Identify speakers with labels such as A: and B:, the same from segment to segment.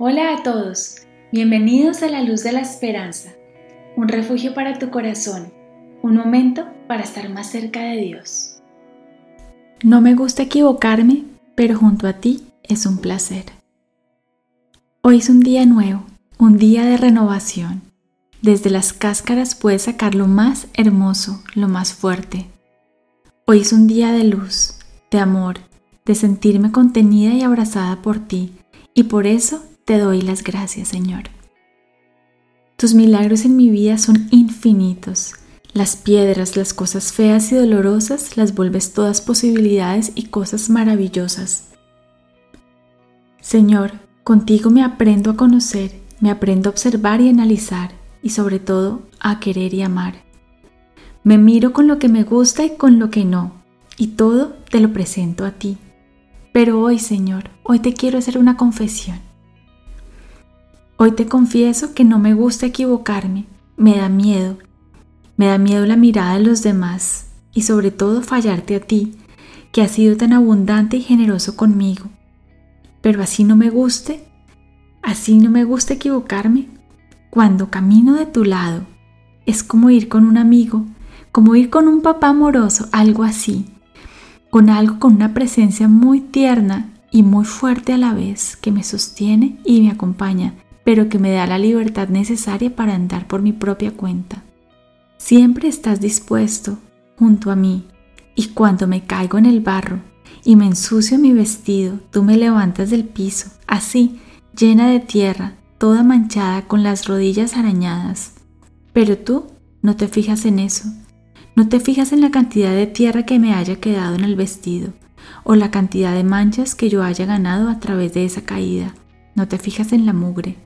A: Hola a todos, bienvenidos a la luz de la esperanza, un refugio para tu corazón, un momento para estar más cerca de Dios. No me gusta equivocarme, pero junto a ti es un placer. Hoy es un día nuevo, un día de renovación. Desde las cáscaras puedes sacar lo más hermoso, lo más fuerte. Hoy es un día de luz, de amor, de sentirme contenida y abrazada por ti, y por eso te doy las gracias, Señor. Tus milagros en mi vida son infinitos. Las piedras, las cosas feas y dolorosas las vuelves todas posibilidades y cosas maravillosas. Señor, contigo me aprendo a conocer, me aprendo a observar y analizar y sobre todo a querer y amar. Me miro con lo que me gusta y con lo que no, y todo te lo presento a ti. Pero hoy, Señor, hoy te quiero hacer una confesión. Hoy te confieso que no me gusta equivocarme, me da miedo. Me da miedo la mirada de los demás y sobre todo fallarte a ti, que has sido tan abundante y generoso conmigo. Pero así no me guste, así no me gusta equivocarme. Cuando camino de tu lado, es como ir con un amigo, como ir con un papá amoroso, algo así, con algo con una presencia muy tierna y muy fuerte a la vez que me sostiene y me acompaña pero que me da la libertad necesaria para andar por mi propia cuenta. Siempre estás dispuesto junto a mí, y cuando me caigo en el barro y me ensucio mi vestido, tú me levantas del piso, así, llena de tierra, toda manchada con las rodillas arañadas. Pero tú no te fijas en eso, no te fijas en la cantidad de tierra que me haya quedado en el vestido, o la cantidad de manchas que yo haya ganado a través de esa caída, no te fijas en la mugre,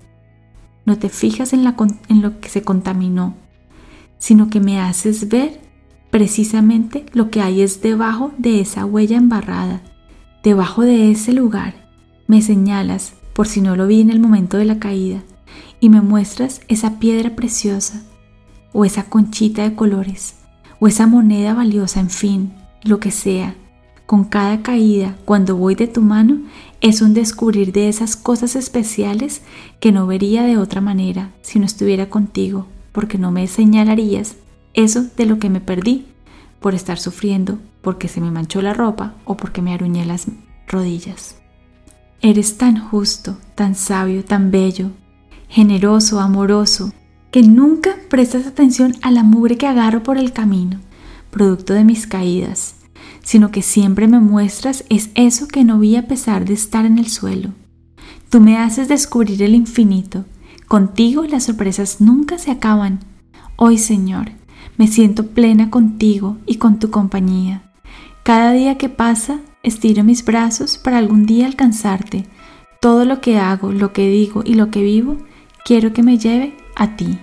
A: no te fijas en, lo que se contaminó, sino que me haces ver precisamente lo que hay es debajo de esa huella embarrada, debajo de ese lugar. Me señalas, por si no lo vi en el momento de la caída, y me muestras esa piedra preciosa, o esa conchita de colores, o esa moneda valiosa, en fin, lo que sea. Con cada caída, cuando voy de tu mano, es un descubrir de esas cosas especiales que no vería de otra manera si no estuviera contigo, porque no me señalarías eso de lo que me perdí por estar sufriendo, porque se me manchó la ropa o porque me aruñé las rodillas. Eres tan justo, tan sabio, tan bello, generoso, amoroso, que nunca prestas atención a la mugre que agarro por el camino, producto de mis caídas, sino que siempre me muestras es eso que no vi a pesar de estar en el suelo. Tú me haces descubrir el infinito. Contigo las sorpresas nunca se acaban. Hoy, Señor, me siento plena contigo y con tu compañía. Cada día que pasa, estiro mis brazos para algún día alcanzarte. Todo lo que hago, lo que digo y lo que vivo, quiero que me lleve a ti.